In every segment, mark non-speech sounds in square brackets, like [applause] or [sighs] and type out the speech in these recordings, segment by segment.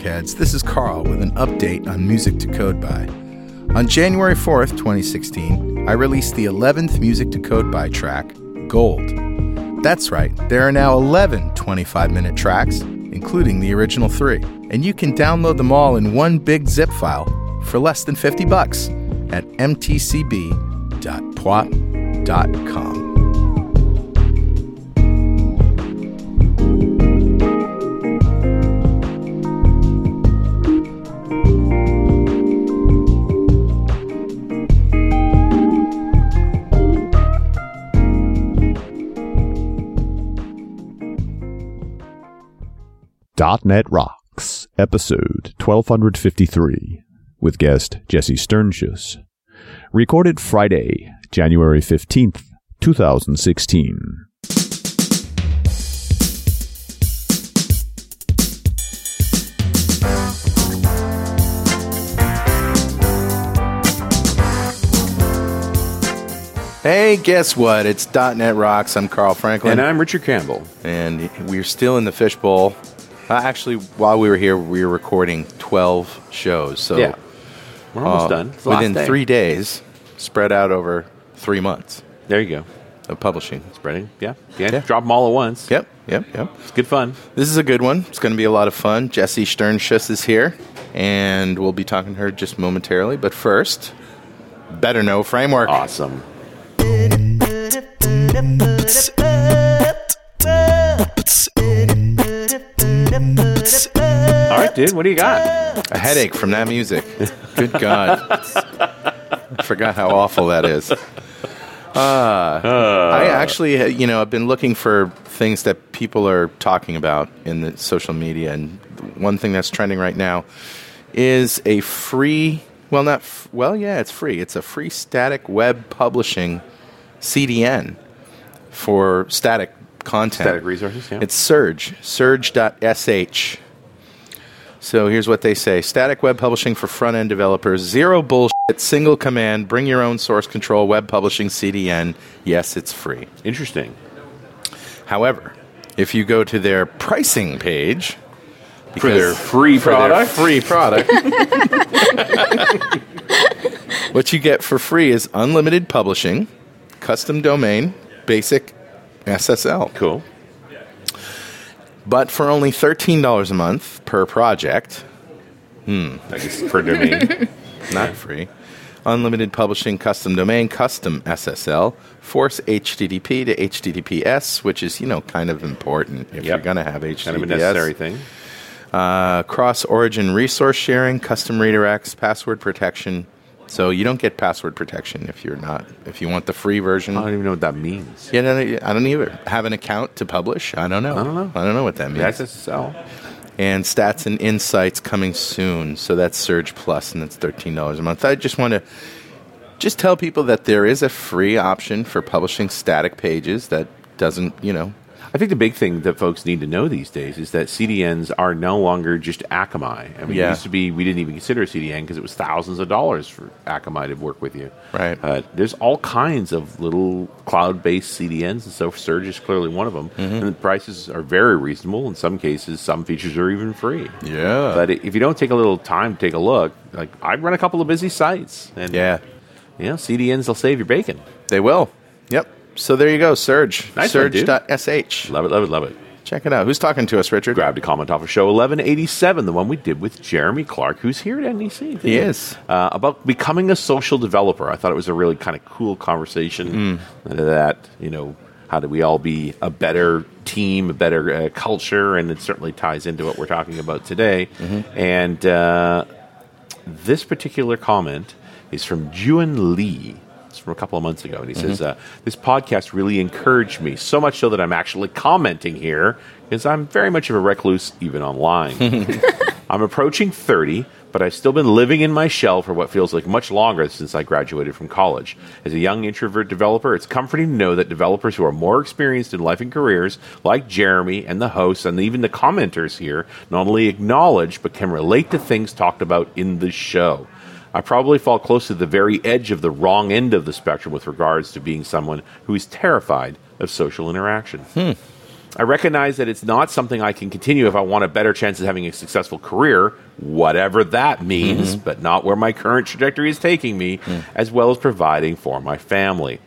heads. This is Carl with an update on Music to Code By. On January 4th, 2016, I released the 11th Music to Code By track, Gold. That's right, there are now 11 25 minute tracks, including the original three, and you can download them all in one big zip file for less than 50 bucks at mtcb.pwop.com. .NET Rocks, episode 1253, with guest Jessie Shternshus. Recorded Friday, January 15th, 2016. Hey, guess what? It's .NET Rocks. I'm Carl Franklin. And I'm Richard Campbell. and we're still in the fishbowl. Uh, actually, while we were here, we were recording 12 shows. So Yeah. We're almost uh, done. It's the last within day. three days, spread out over three months There you go. of publishing. Spreading. Yeah. yeah. Yeah. Drop them all at once. Yep, yep, yep. It's good fun. This is a good one. It's going to be a lot of fun. Jessie Shternshus is here, and we'll be talking to her just momentarily. But first, Better Know Framework. Awesome. Dude. What do you got? A headache from that music. Good God. I forgot how awful that is. Uh, I actually, uh, you know, I've been looking for things that people are talking about in the social media, and one thing that's trending right now is a free, well, not, f- well, yeah, it's free. It's a free static web publishing CDN for static content. Static resources. Yeah. It's Surge, surge.sh. So here's what they say Static web publishing for front end developers. Zero bullshit, single command, bring your own source control web publishing CDN. Yes, it's free. interesting. However, if you go to their pricing page, For their free for their product. free product, [laughs] what you get for free is unlimited publishing, custom domain, basic SSL. Cool. But for only $13 a month per project, I guess per domain. [laughs] not free. Unlimited publishing, custom domain, custom SSL, force HTTP to HTTPS, which is you know kind of important if Yep. you're going to have HTTPS. kind of a necessary thing. Uh, cross origin resource sharing, custom redirects, password protection. So you don't get password protection if you're not if you want the free version. I don't even know what that means. yeah, no, no, I don't either. Have an account to publish? I don't know. I don't know. I don't know what that means. That's SSL. and stats and insights coming soon. So that's Surge Plus, and that's thirteen dollars a month. I just want to just tell people that there is a free option for publishing static pages that doesn't, you know, I think the big thing that folks need to know these days is that CDNs are no longer just Akamai. I mean, Yeah. it used to be we didn't even consider a CDN because it was thousands of dollars for Akamai to work with you. Right. Uh, there's all kinds of little cloud-based CDNs, and so Surge is clearly one of them. Mm-hmm. And the prices are very reasonable. In some cases, some features are even free. Yeah. But if you don't take a little time to take a look, like I run a couple of busy sites, and yeah, you know, CDNs will save your bacon. they will. Yep. So there you go, Surge. Nice. Surge.sh. Love it, love it, love it. Check it out. Who's talking to us, Richard? grabbed a comment off of show 1187, the one we did with Jeremy Clark, who's here at NDC. He is. Uh, about becoming a social developer. I thought it was a really kind of cool conversation. That, you know, how do we all be a better team, a better uh, culture? And it certainly ties into what we're talking about today. And uh, this particular comment is from Juan Lee. From a couple of months ago. And he says, uh, This podcast really encouraged me, so much so that I'm actually commenting here because I'm very much of a recluse, even online. [laughs] I'm approaching 30, but I've still been living in my shell for what feels like much longer since I graduated from college. As a young introvert developer, it's comforting to know that developers who are more experienced in life and careers, like Jeremy and the hosts and even the commenters here, not only acknowledge but can relate to things talked about in the show. I probably fall close to the very edge of the wrong end of the spectrum with regards to being someone who is terrified of social interaction. Hmm. I recognize that it's not something I can continue if I want a better chance of having a successful career, whatever that means, mm-hmm. but not where my current trajectory is taking me, hmm. as well as providing for my family.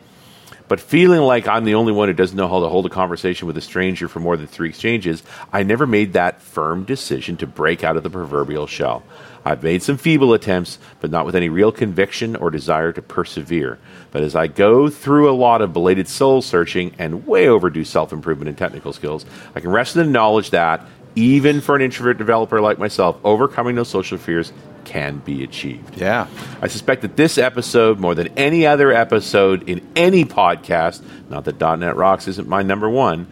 But feeling like I'm the only one who doesn't know how to hold a conversation with a stranger for more than three exchanges, I never made that firm decision to break out of the proverbial shell. I've made some feeble attempts, but not with any real conviction or desire to persevere. But as I go through a lot of belated soul searching and way overdue self improvement and technical skills, I can rest in the knowledge that, even for an introvert developer like myself, overcoming those social fears can be achieved. Yeah. I suspect that this episode, more than any other episode in any podcast, not that .NET Rocks isn't my number one,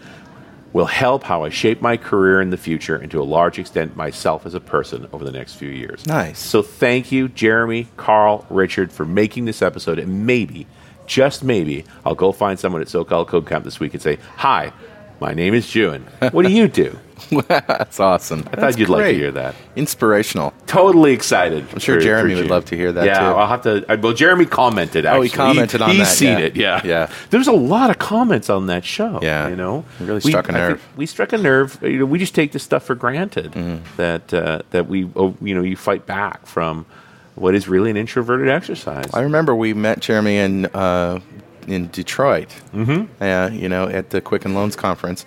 will help how I shape my career in the future and to a large extent myself as a person over the next few years. Nice. So thank you, Jeremy, Carl, Richard, for making this episode. And maybe, just maybe, I'll go find someone at SoCal Code Camp this week and say, Hi, my name is Juen. What do you do? [laughs] [laughs] That's awesome. I thought you'd like to hear that. Inspirational. Totally excited. I'm sure Jeremy would love to hear that, Yeah, too. I'll have to. uh, Well, Jeremy commented. Oh, he Actually. commented on he's that, seen yeah. it. Yeah, Yeah. There's a lot of comments on that show. Yeah. you know, It really struck a I think nerve. we struck a nerve. You know, we just take this stuff for granted. Mm-hmm. That uh, that we, oh, you know, you fight back from what is really an introverted exercise. I remember we met Jeremy in uh, in Detroit. Mm-hmm. Uh, you know, at the Quicken Loans conference,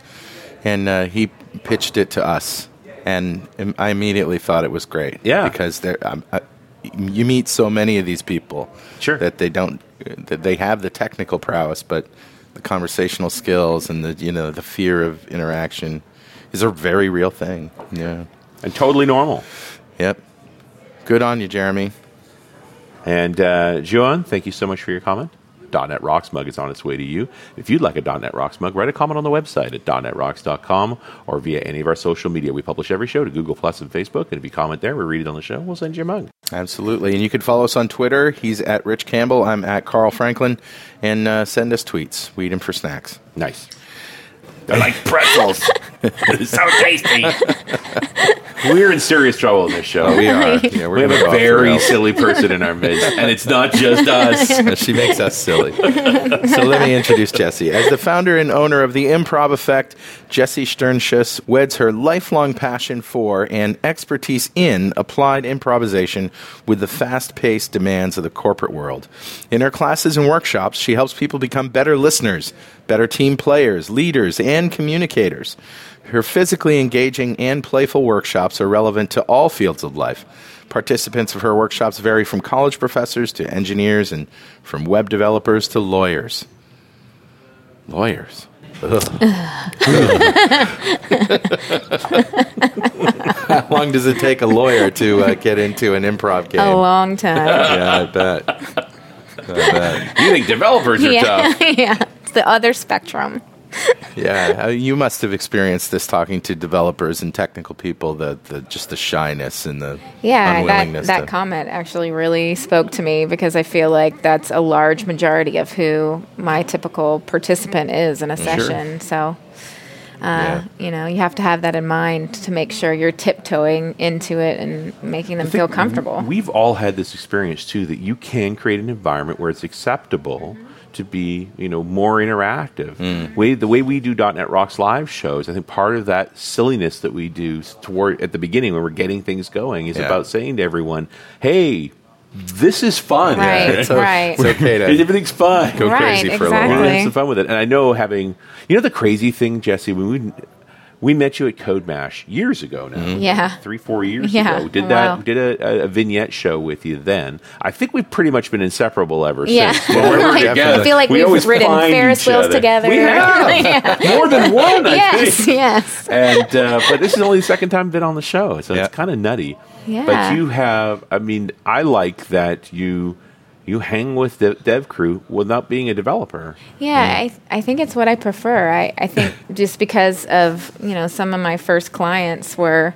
and uh, he pitched it to us, and I immediately thought it was great. Yeah. because there, um, uh, you meet so many of these people. Sure. that they don't that they have the technical prowess, but the conversational skills and the you know the fear of interaction is a very real thing. Yeah. and totally normal. Yep. Good on you, Jeremy. And uh, Joan, thank you so much for your comment. .NET Rocks mug is on its way to you. If you'd like a .NET Rocks mug, write a comment on the website at .NETRocks.com or via any of our social media. We publish every show to Google Plus and Facebook, and if you comment there, we read it on the show. We'll send you a mug. Absolutely. And you can follow us on Twitter. He's at Rich Campbell. I'm at Carl Franklin. And uh, send us tweets. We eat them for snacks. Nice. They're like pretzels. [laughs] so tasty. We're in serious trouble in this show. We are. Yeah, We have gonna a go off the very silly person in our midst, and it's not just us. [laughs] she makes us silly. so let me introduce Jessie. As the founder and owner of the Improv Effect, Jessie Shternshus weds her lifelong passion for and expertise in applied improvisation with the fast-paced demands of the corporate world. In her classes and workshops, she helps people become better listeners, better team players, leaders, and communicators. Her physically engaging and playful workshops are relevant to all fields of life. Participants of her workshops vary from college professors to engineers and from web developers to lawyers. Lawyers. [laughs] How long does it take a lawyer to uh, get into an improv game? A long time. yeah, I bet. I bet. You think developers are yeah, tough? [laughs] yeah. It's the other spectrum. [laughs] Yeah, uh, you must have experienced this talking to developers and technical people. The, the just the shyness and the Yeah, that, unwillingness that to- comment actually really spoke to me because I feel like that's a large majority of who my typical participant is in a session. So, uh, Yeah. you know, you have to have that in mind to make sure you're tiptoeing into it and making them feel comfortable. We've all had this experience too that you can create an environment where it's acceptable to be, you know, more interactive. Mm. Way the way we do .NET Rocks live shows, I think part of that silliness that we do toward at the beginning when we're getting things going is Yeah. about saying to everyone, "Hey, this is fun. Right, [laughs] it's o- right. It's okay to [laughs] Everything's fun. go Right, crazy for a little while. have some fun with it. And I know having, you know, the crazy thing, Jessie, when we we met you at Code Mash years ago now, Mm-hmm. Yeah. three four years Yeah, ago. Did wow. that? Did a, a vignette show with you then? I think we've pretty much been inseparable ever Yeah. since. [laughs] When we're Like, together, I feel like we we've always ridden Ferris wheels other. together. We [laughs] have Yeah. more than one. I yes, think. [laughs] yes. And uh, but this is only the second time I've been on the show, so Yeah. it's kind of nutty. Yeah. But you have, I mean, I like that you you hang with the dev crew without being a developer. Yeah, mm. I, I think it's what I prefer. I, I think [laughs] just because of, you know, some of my first clients were,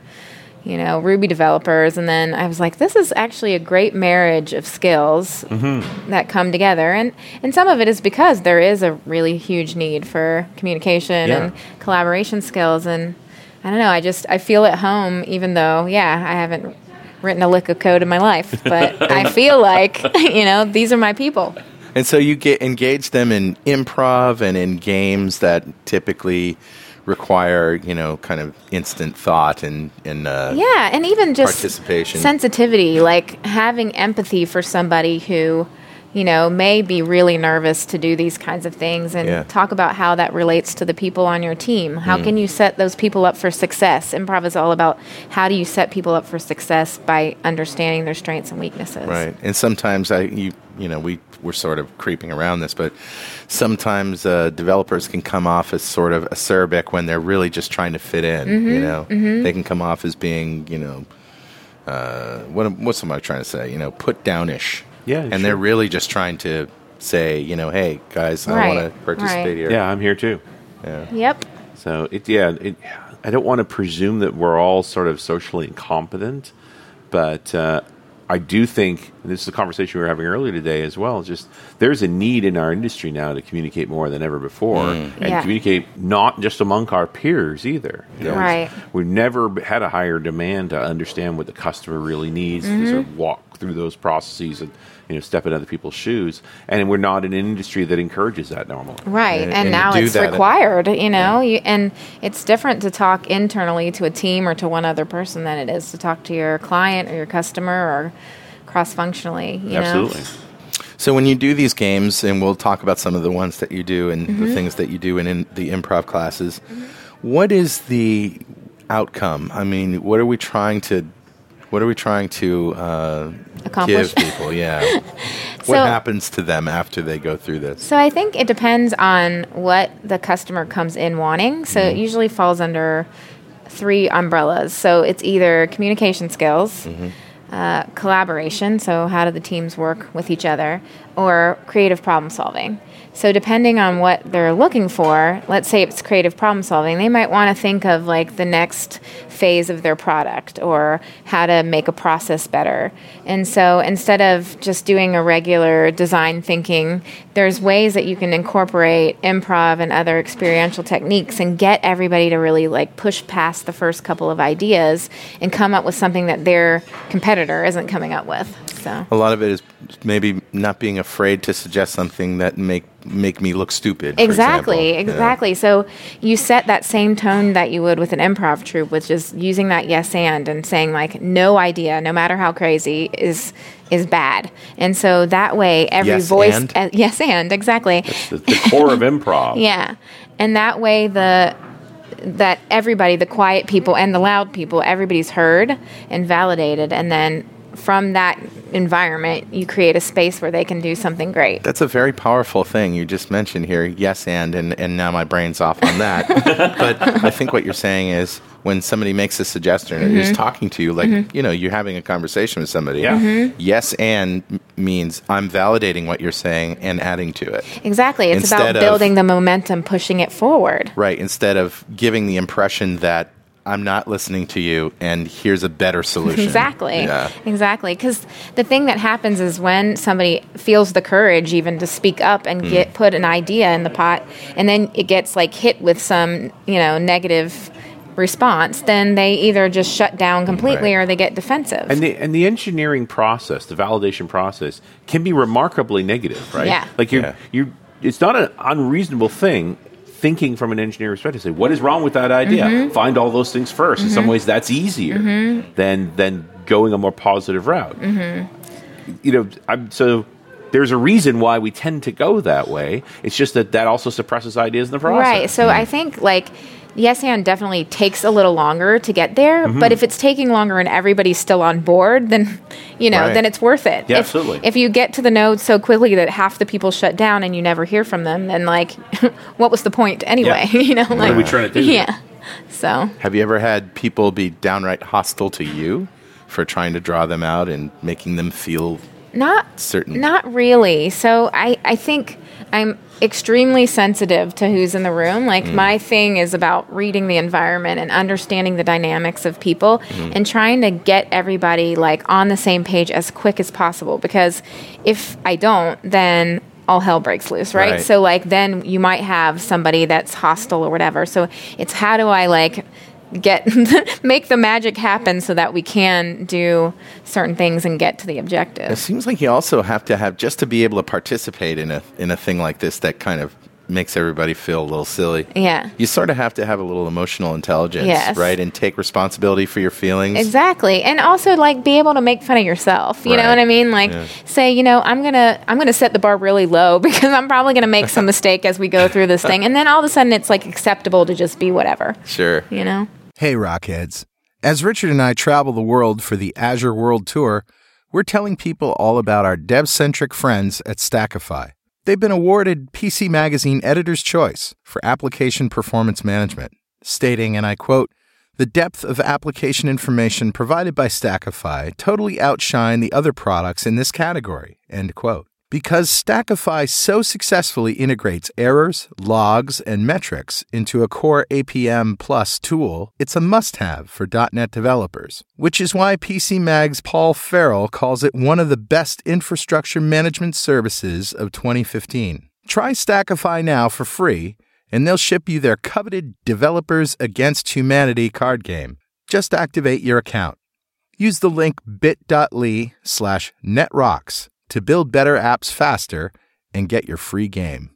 you know, Ruby developers. And then I was like, this is actually a great marriage of skills mm-hmm. that come together. And, and some of it is because there is a really huge need for communication Yeah. and collaboration skills. And I don't know, I just, I feel at home, even though, yeah, I haven't written a lick of code in my life, but [laughs] I feel like, [laughs] you know, these are my people. And so you get engage them in improv and in games that typically require you know kind of instant thought and and uh, Yeah, and even just Participation. sensitivity, like having empathy for somebody who, you know, may be really nervous to do these kinds of things and Yeah. talk about how that relates to the people on your team. How Mm. can you set those people up for success? Improv is all about how do you set people up for success by understanding their strengths and weaknesses. Right, and sometimes I, you, you know, we we're sort of creeping around this, but sometimes uh, developers can come off as sort of acerbic when they're really just trying to fit in. Mm-hmm, You know, they can come off as being, you know, uh, what am- what's somebody trying to say? You know, put downish. Yeah, and sure. they're really just trying to say, you know, hey guys, I Right, want to participate right. here. Yeah, I'm here too. Yeah. Yep. So it, yeah, it, I don't want to presume that we're all sort of socially incompetent, but uh, I do think and this is a conversation we were having earlier today as well. Just there's a need in our industry now to communicate more than ever before, and Yeah. communicate not just among our peers either. You know, Right. We've never had a higher demand to understand what the customer really needs, to sort of walk through those processes and you know step in other people's shoes. And we're not in an industry that encourages that normally. Right, And- and, and now it's that- required, you know, you, and it's different to talk internally to a team or to one other person than it is to talk to your client or your customer or cross functionally. You Absolutely. Know? So when you do these games, and we'll talk about some of the ones that you do and Mm-hmm. the things that you do in, in the improv classes, what is the outcome? I mean, what are we trying to, what are we trying to uh, Accomplish. give people? Yeah. [laughs] So- what happens to them after they go through this? So I think it depends on what the customer comes in wanting. So it usually falls under three umbrellas. So it's either communication skills, uh, collaboration. So how do the teams work with each other, or creative problem solving. So depending on what they're looking for, let's say it's creative problem solving, they might want to think of like the next phase of their product or how to make a process better. And so instead of just doing a regular design thinking, there's ways that you can incorporate improv and other experiential techniques and get everybody to really like push past the first couple of ideas and come up with something that their competitor isn't coming up with. So A lot of it is maybe not being afraid to suggest something that make make me look stupid. Exactly, example. Exactly. So you set that same tone that you would with an improv troupe, which is using that yes and and saying like no idea, no matter how crazy, is is bad. And so that way, every Yes voice, and? uh, yes and exactly, The, the core of improv. [laughs] yeah, and that way the that everybody, the quiet people and the loud people, everybody's heard and validated, and then from that environment, you create a space where they can do something great. That's a very powerful thing you just mentioned here. Yes, and and, and now my brain's off on that. [laughs] but I think what you're saying is when somebody makes a suggestion or Mm-hmm. is talking to you, like you know, you're having a conversation with somebody. Yeah. Mm-hmm. Yes, and means I'm validating what you're saying and adding to it. Exactly. It's Instead about of- building the momentum, pushing it forward. Right. Instead of giving the impression that I'm not listening to you and here's a better solution. Exactly. Yeah. Exactly. Because the thing that happens is when somebody feels the courage even to speak up and Hmm. get put an idea in the pot, and then it gets like hit with some you know negative response, then they either just shut down completely Right. or they get defensive. And the and the engineering process, the validation process, can be remarkably negative, right? Yeah. Like you Yeah. you it's not an unreasonable thing thinking from an engineering perspective. Say, what is wrong with that idea? Mm-hmm. Find all those things 1st In some ways, that's easier than than going a more positive route. Mm-hmm. You know, I'm so. There's a reason why we tend to go that way. It's just that that also suppresses ideas in the process. Right. So I think like yes and definitely takes a little longer to get there, Mm-hmm. but if it's taking longer and everybody's still on board, then you know, Right. then it's worth it. Yeah, if, absolutely. If you get to the node so quickly that half the people shut down and you never hear from them, then like [laughs] what was the point anyway? Yeah. [laughs] you know, like What like are we trying to do? Yeah. So Have you ever had people be downright hostile to you for trying to draw them out and making them feel not certain? Not really. So I, I think I'm extremely sensitive to who's in the room. Like mm. my thing is about reading the environment and understanding the dynamics of people mm-hmm. and trying to get everybody like on the same page as quick as possible because if I don't, then all hell breaks loose, right? Right. So like then you might have somebody that's hostile or whatever. So it's how do I like get [laughs] make the magic happen so that we can do certain things and get to the objective. It seems like you also have to have just to be able to participate in a in a thing like this that kind of makes everybody feel a little silly. Yeah. You sort of have to have a little emotional intelligence, Yes. right? And take responsibility for your feelings. Exactly. And also like be able to make fun of yourself. You know what I mean? Like Yeah. say, you know, I'm going to I'm going to set the bar really low [laughs] because I'm probably going to make some [laughs] mistake as we go through this thing. And then all of a sudden it's like acceptable to just be whatever, Sure. you know? Hey, Rockheads. As Richard and I travel the world for the Azure World Tour, we're telling people all about our dev centric friends at Stackify. They've been awarded PC Magazine Editor's Choice for Application Performance Management, stating, and I quote, the depth of application information provided by Stackify totally outshine the other products in this category. End quote. Because Stackify so successfully integrates errors, logs, and metrics into a core APM Plus tool, it's a must have for .NET developers, which is why PC Mag's Paul Farrell calls it one of the best infrastructure management services of 2015. Try Stackify now for free, and they'll ship you their coveted Developers Against Humanity card game. Just activate your account. Use the link bit.ly slash netrocks to build better apps faster and get your free game.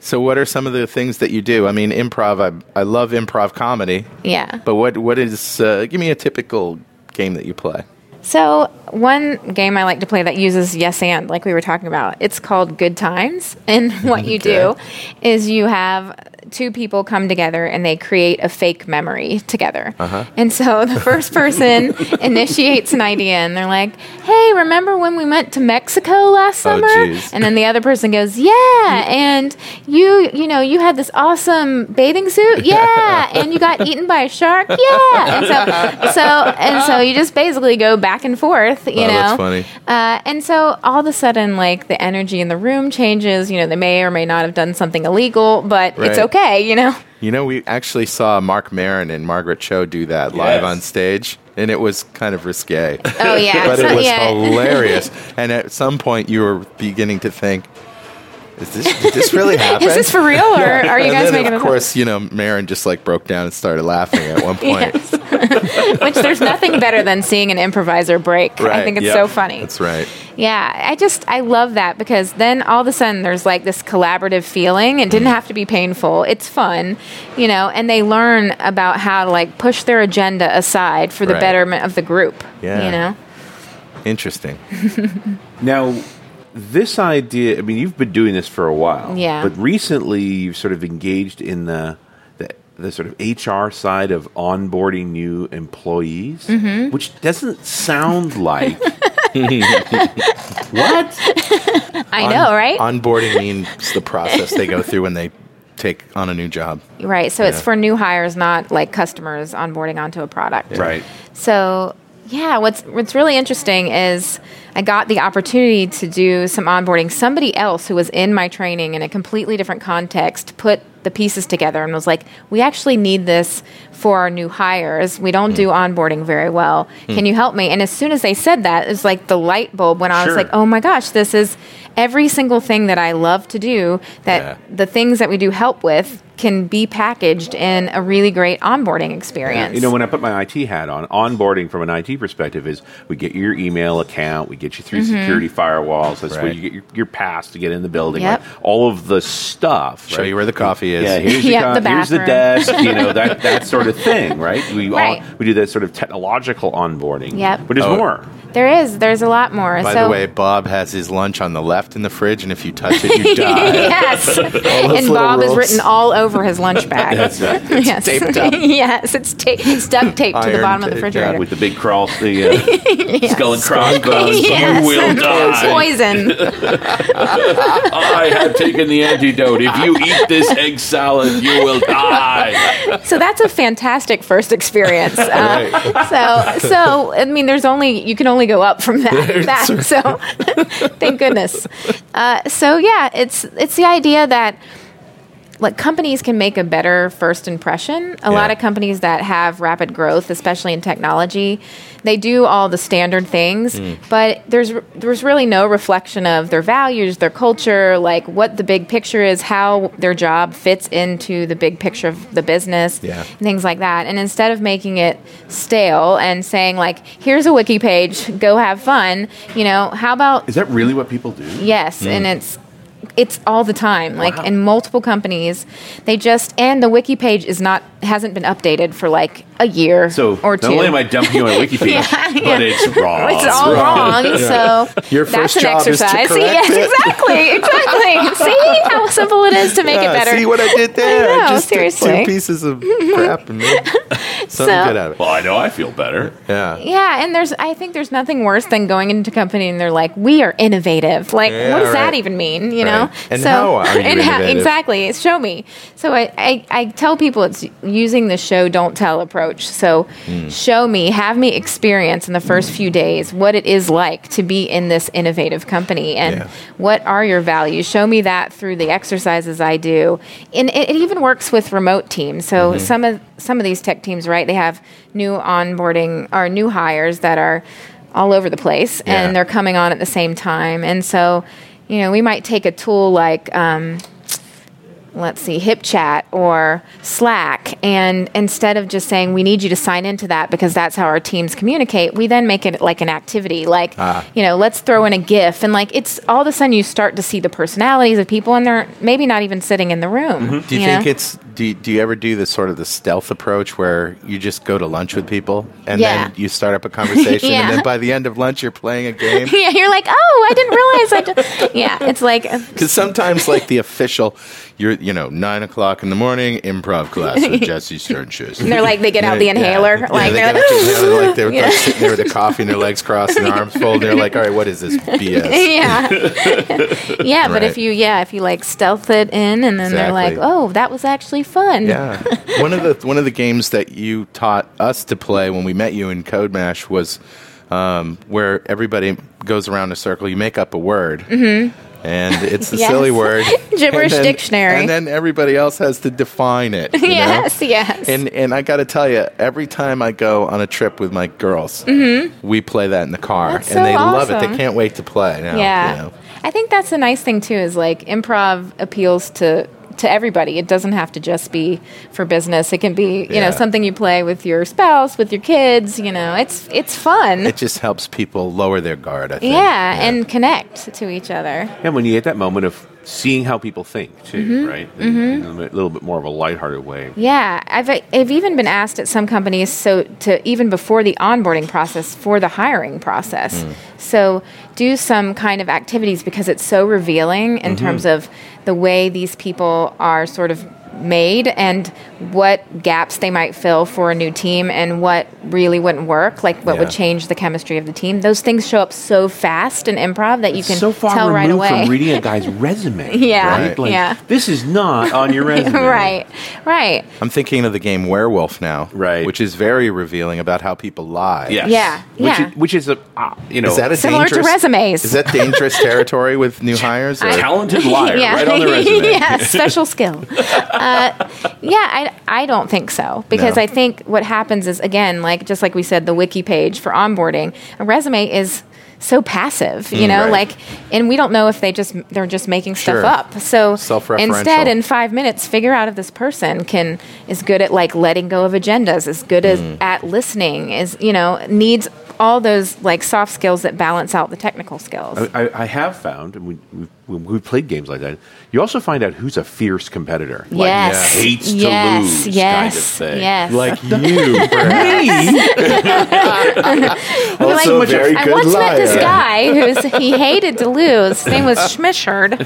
So, what are some of the things that you do? I mean, improv. I, I love improv comedy, Yeah. but what what is? Uh, give me a typical game that you play. So, one game I like to play that uses yes and, like we were talking about, it's called Good Times. And [laughs] what you do is you have two people come together and they create a fake memory together. And so the first person [laughs] initiates an idea and they're like, hey, remember when we went to Mexico last Oh, summer? geez. and then the other person goes, yeah. And you, you know, you had this awesome bathing suit? Yeah. and you got eaten by a shark? [laughs] Yeah. And so, so, and so you just basically go back and forth, you Oh, know. that's funny. Uh, and so all of a sudden, like the energy in the room changes. You know, they may or may not have done something illegal, but it's Right. Okay. You know. You know, we actually saw Marc Maron and Margaret Cho do that live on stage, and it was kind of risque. Oh yeah. but it was yeah. hilarious. And at some point, you were beginning to think, "Is this did this really [laughs] happen?" Is this for real, or are you and guys then, making of this up? course, you know, Maron just like broke down and started laughing at one point. [laughs] Which there's nothing better than seeing an improviser break. I think it's yep. so funny. That's right. Yeah, I just I love that because then all of a sudden there's like this collaborative feeling. It didn't mm. have to be painful. It's fun, you know, and they learn about how to like push their agenda aside for the Right. betterment of the group. Yeah. You know. Interesting. [laughs] Now, this idea, I mean, you've been doing this for a while. Yeah. But recently, you've sort of engaged in the, the, the sort of HR side of onboarding new employees, Mm-hmm. which doesn't sound like. [laughs] what? I know, right? Onboarding means the process they go through when they take on a new job. right. So it's for new hires, not like customers onboarding onto a product. Right. So yeah, what's what's really interesting is I got the opportunity to do some onboarding. Somebody else who was in my training in a completely different context put the pieces together and was like, "We actually need this for our new hires. We don't hmm. do onboarding very well. Hmm. Can you help me?" And as soon as they said that, it's like the light bulb went on. I was like, "Oh my gosh, this is every single thing that I love to do. That Yeah. the things that we do help with." Can be packaged in a really great onboarding experience. You know, when I put my IT hat on, onboarding from an IT perspective is we get your email account, we get you through Mm-hmm. security firewalls, that's where you get your, your pass to get in the building, Yep. right? all of the stuff. Show right? you where the coffee is. Yeah, here's, Yeah, [laughs] your the here's the desk, you know, that, [laughs] that sort of thing, right? We, all, Right. we do that sort of technological onboarding. Yep. But there's Oh. more. There is. There's a lot more. By so, the way, Bob has his lunch on the left in the fridge, and if you touch it, you [laughs] die. yes. and little Bob is written all over his lunch bag. [laughs] That's right. yes. taped up. [laughs] yes, it's, ta- it's duct taped to the Iron bottom of the tape, refrigerator. With the big cross, the [laughs] uh, skull and crossbones. Yes. You will die. Poison. I have taken the antidote. If you eat this egg salad, you will die. so that's a fantastic first experience. Uh, so, so I mean, there's only you can only go up from that. that so, thank goodness. Uh, so yeah, it's it's the idea that like companies can make a better first impression. A lot of companies that have rapid growth, especially in technology, they do all the standard things, hmm. but there's there's really no reflection of their values, their culture, like what the big picture is, how their job fits into the big picture of the business, Yeah. and things like that. And instead of making it stale and saying like, "Here's a wiki page, go have fun," you know, how about Is that really what people do? Yes, hmm. and it's it's all the time, like Wow. in multiple companies. They just and the wiki page is not hasn't been updated for like a year So or not two. only am I dumping you on a wiki [laughs] page, Yeah, but yeah. it's [laughs] wrong. It's all wrong. So Your that's an job is to exercise. [laughs] Yes, exactly, exactly. See how simple it is to make Yeah, it better. See what I did there? I know, just seriously. two pieces of crap and something So- good out of it. Well, I know I feel better. Yeah. Yeah, and there's I think there's nothing worse than going into a company and they're like, "We are innovative." Like, Yeah, what does that even mean? You know? And how are you and how- innovative? exactly. Show me. So I, I I tell people it's using the show don't tell approach. So Hmm. show me, have me experience in the first few days what it is like to be in this innovative company and Yeah. what are your values. Show me that through the exercises I do. And it, it even works with remote teams. So Mm-hmm. some of some of these tech teams, right? They have new onboarding or new hires that are all over the place, Yeah. and they're coming on at the same time. And so, you know, we might take a tool like. Um, let's see, HipChat or Slack. And instead of just saying, we need you to sign into that because that's how our teams communicate, we then make it like an activity. Like, Ah. you know, let's throw in a GIF. And like, it's all of a sudden you start to see the personalities of people and they're maybe not even sitting in the room. Mm-hmm. Do you, know? think it's do you, do you ever do the sort of the stealth approach where you just go to lunch with people and Yeah. then you start up a [laughs] conversation Yeah. and then by the end of lunch you're playing a [laughs] game? yeah, you're like, oh, I didn't realize I. Did. [laughs] Yeah, it's like, Because sometimes, like the official, you're you know nine o'clock in the morning improv class with [laughs] Jessie Shternshus. and they're like, they get out the inhaler, yeah. like Yeah, they're like, the inhaler, like they're [laughs] Yeah. like sitting there with their coffee and their legs crossed and their arms folded. They're like, all right, what is this [laughs] BS? yeah, yeah. But if you, yeah, if you like stealth it in, and then they're like, oh, that was actually fun. Yeah, one of the one of the games that you taught us to play when we met you in Code Mash was um, where everybody goes around a circle. You make up a word, mm-hmm. And it's the [laughs] Yes. silly word [laughs] Gibberish and then- dictionary. and then everybody else has to define it. you know? yes, yes. And and I got to tell you, every time I go on a trip with my girls, we play that in the car, Mm-hmm. That's and so they love it. They can't wait to play. Now, yeah. you know. I think that's the nice thing too is like improv appeals to to everybody. It doesn't have to just be for business. It can be, you Yeah. know, something you play with your spouse, with your kids, you know. It's it's fun. It just helps people lower their guard. I think. yeah, and connect to each other. And when you get that moment of seeing how people think, too, Mm-hmm. right? In, in a little bit more of a lighthearted way. Yeah, I've I've even been asked at some companies so to even before the onboarding process for the hiring process. Mm. So do some kind of activities because it's so revealing in Mm-hmm. terms of the way these people are sort of made and what gaps they might fill for a new team and what really wouldn't work, like what Yeah. would change the chemistry of the team. Those things show up so fast in improv that you can so far tell right removed away. from [laughs] reading a guy's resume. [laughs] Yeah, right? Like, yeah. This is not on your [laughs] resume. right, right. I'm thinking of the game Werewolf now, Right. Which is very revealing about how people lie. Yes. Yeah, Which yeah. Is, which is a uh, you know Is that a Similar to resumes. Is that dangerous territory with new hires? or- talented liar right on the resume. yeah, special skill. Uh, yeah, I, I don't think so because No. I think what happens is again, like just like we said, the wiki page for onboarding, a resume is so passive, you know, right. like, and we don't know if they just they're just making stuff Sure. up. So instead, in five minutes, figure out if this person can is good at like letting go of agendas, is good as, Mm. at listening, is you know needs all those like soft skills that balance out the technical skills. I, I have found, and we, we, when we played games like that, you also find out who's a fierce competitor. Like, yes. hates to yes. lose Yes. kind of thing. Yes. like [laughs] you, perhaps. [laughs] You're also like, very I good once met this guy who's he hated to lose. His name was Schmischard.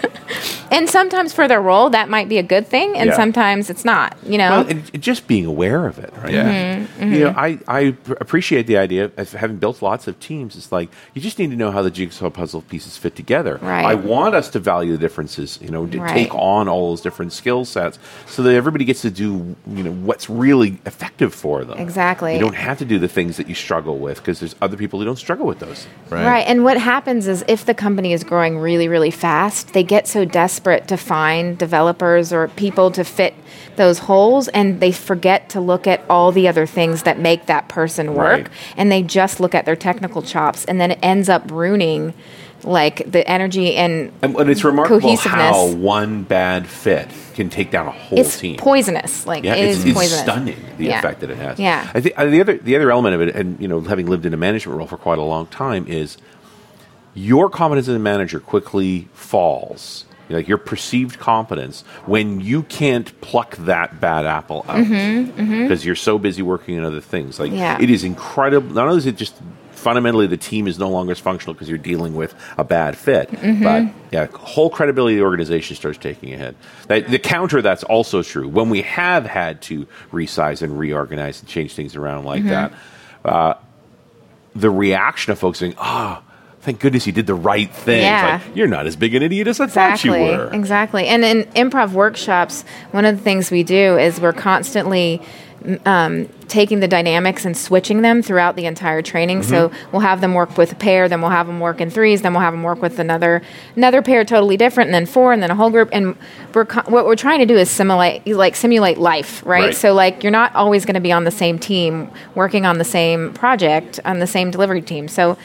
[laughs] And sometimes for their role, that might be a good thing, and Yeah. sometimes it's not. You know, Well, and it- just being aware of it, right? Yeah. Mm-hmm, You know, I, I pr- appreciate the idea of having built lots of teams. It's like you just need to know how the jigsaw puzzle pieces fit together. Right. I want us to value the differences. You know, to Right. take on all those different skill sets, so that everybody gets to do you know what's really effective for them. Exactly. You don't have to do the things that you struggle with because there's other people who don't struggle with those. Right. Right. And what happens is if the company is growing really, really fast, they get so desperate to find developers or people to fit those holes and they forget to look at all the other things that make that person work Right. and they just look at their technical chops and then it ends up ruining like the energy and And, and it's remarkable Cohesiveness. how one bad fit can take down a whole team. it's team. poisonous. Like Yeah, it it's, is it's poisonous. stunning the Yeah. effect that it has. Yeah. I think uh, the other the other element of it, and you know, having lived in a management role for quite a long time, is your competence as a manager quickly falls. Like your perceived competence when you can't pluck that bad apple out because you're so busy working on other things. Like Mm-hmm, Yeah. it is incredible. Not only is it just fundamentally the team is no longer as functional because you're dealing with a bad fit, Mm-hmm. but yeah, whole credibility of the organization starts taking a hit. That, the counter that's also true when we have had to resize and reorganize and change things around like Mm-hmm. that. Uh, the reaction of folks saying, "Ah, thank goodness you did the right thing." Yeah. like, you're not as big an idiot as I Exactly. thought you were. Exactly. And in improv workshops, one of the things we do is we're constantly um, taking the dynamics and switching them throughout the entire training. So Mm-hmm. we'll have them work with a pair, then we'll have them work in threes, then we'll have them work with another another pair totally different, and then four, and then a whole group. And we're co- what we're trying to do is simulate like simulate life, right? Right. So like you're not always going to be on the same team working on the same project on the same delivery team. So.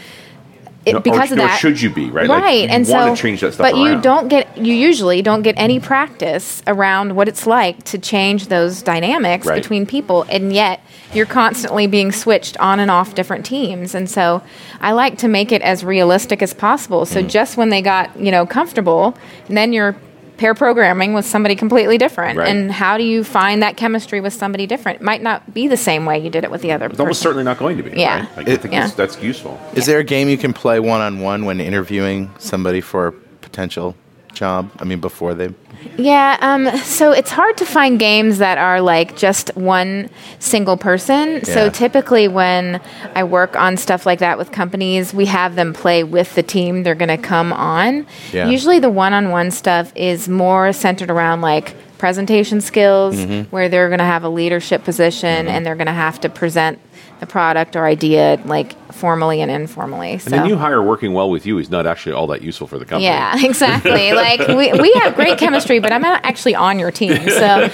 It, Nor- because of nor that, should you be, right? Like, Right, you and so change that stuff but you don't get you usually don't get any practice around what it's like to change those dynamics Right. between people, and yet you're constantly being switched on and off different teams. And so I like to make it as realistic as possible. Mm. So just when they got you know comfortable, and then you're pair programming with somebody completely different. Right. And how do you find that chemistry with somebody different? Might not be the same way you did it with the other. It's almost person. certainly not going to be. Yeah. right? Like, I think Yeah. that's, that's useful. Is there a game you can play one on one when interviewing somebody for a potential job? I mean, before they. Yeah, um, so it's hard to find games that are like just one single person. Yeah. So typically, when I work on stuff like that with companies, we have them play with the team they're going to come on. Yeah. Usually, the one on one stuff is more centered around like presentation skills, Mm-hmm. where they're going to have a leadership position and they're going to have to present the product or idea like formally and informally. So. And the new hire working well with you is not actually all that useful for the company. Yeah, [laughs] exactly. [laughs] like we, we have great chemistry, but I'm not actually on your team. So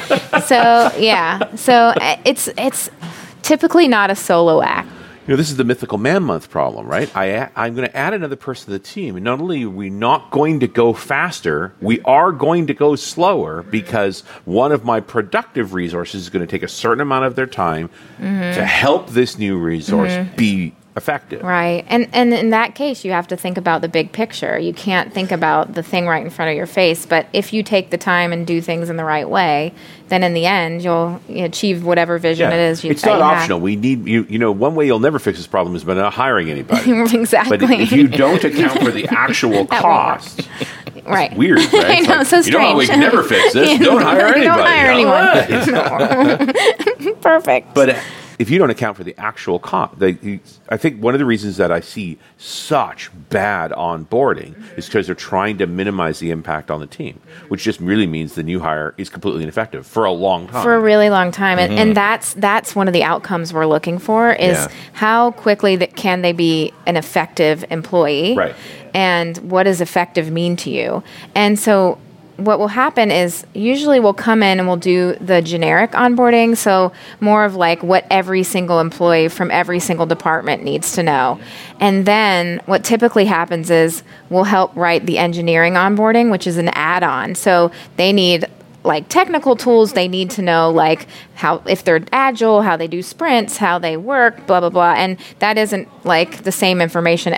so yeah. So it's it's typically not a solo act. You know, this is the mythical man month problem, right? I, I'm going to add another person to the team. And not only are we not going to go faster, we are going to go slower because one of my productive resources is going to take a certain amount of their time mm-hmm. to help this new resource mm-hmm. be effective. Right. And and in that case you have to think about the big picture. You can't think about the thing right in front of your face, but if you take the time and do things in the right way, then in the end you'll achieve whatever vision it is you it's not you have. optional. We need you. You know, one way you'll never fix this problem is by not hiring anybody. [laughs] exactly. But if you don't account for the actual [laughs] That won't work. cost, [laughs] right. weird, right? I know, like, so You know we can never fix this? Don't hire anybody. Don't hire anyone. right. Perfect. But if you don't account for the actual cost, the, I think one of the reasons that I see such bad onboarding is because they're trying to minimize the impact on the team, which just really means the new hire is completely ineffective for a long time. for a really long time and, Mm-hmm. and that's that's one of the outcomes we're looking for is Yeah. how quickly that can they be an effective employee Right. and what does effective mean to you and so what will happen is usually we'll come in and we'll do the generic onboarding so more of like what every single employee from every single department needs to know. And then what typically happens is we'll help write the engineering onboarding which is an add-on. So they need like technical tools they need to know like how if they're agile how they do sprints how they work blah blah blah and that isn't like the same information